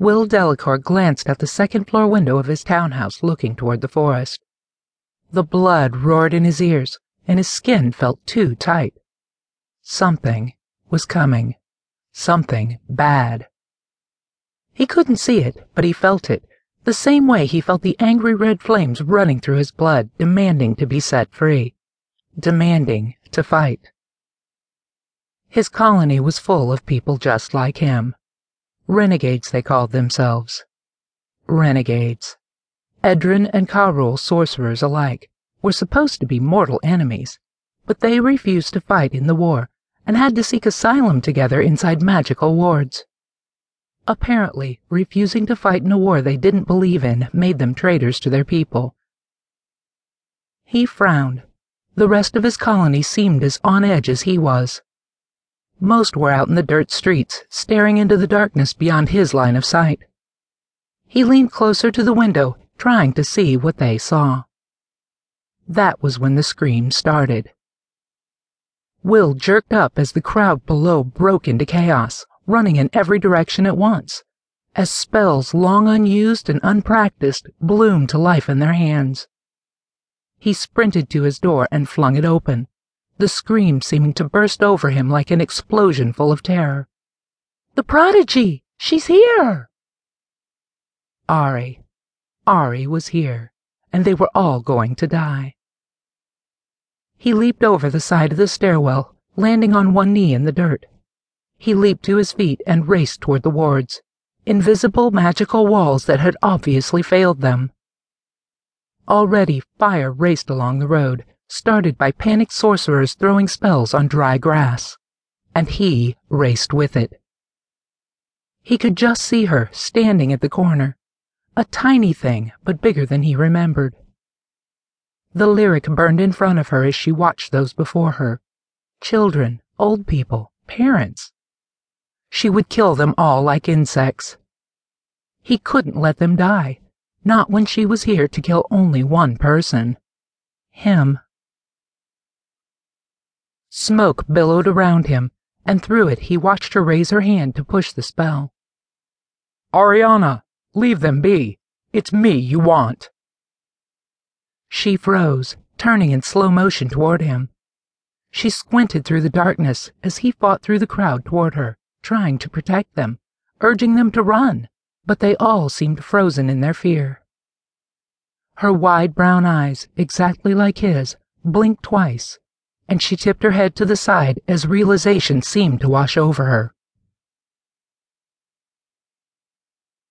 Will Delacour glanced at the second floor window of his townhouse looking toward the forest. The blood roared in his ears, and his skin felt too tight. Something was coming. Something bad. He couldn't see it, but he felt it, the same way he felt the angry red flames running through his blood, demanding to be set free, demanding to fight. His colony was full of people just like him. Renegades, they called themselves. Renegades. Edren and Karul, sorcerers alike, were supposed to be mortal enemies, but they refused to fight in the war and had to seek asylum together inside magical wards. Apparently, refusing to fight in a war they didn't believe in made them traitors to their people. He frowned. The rest of his colony seemed as on edge as he was. Most were out in the dirt streets, staring into the darkness beyond his line of sight. He leaned closer to the window, trying to see what they saw. That was when the scream started. Will jerked up as the crowd below broke into chaos, running in every direction at once, as spells long unused and unpracticed bloomed to life in their hands. He sprinted to his door and flung it open, the scream seeming to burst over him like an explosion full of terror. The prodigy! She's here! Ari. Ari was here, and they were all going to die. He leaped over the side of the stairwell, landing on one knee in the dirt. He leaped to his feet and raced toward the wards, invisible magical walls that had obviously failed them. Already fire raced along the road, started by panicked sorcerers throwing spells on dry grass, and he raced with it. He could just see her standing at the corner, a tiny thing but bigger than he remembered. The lyric burned in front of her as she watched those before her children, old people, parents. She would kill them all like insects. He couldn't let them die, not when she was here to kill only one person him. Smoke billowed around him, and through it he watched her raise her hand to push the spell. Ariana, leave them be. It's me you want. She froze, turning in slow motion toward him. She squinted through the darkness as he fought through the crowd toward her, trying to protect them, urging them to run, but they all seemed frozen in their fear. Her wide brown eyes, exactly like his, blinked twice and she tipped her head to the side as realization seemed to wash over her.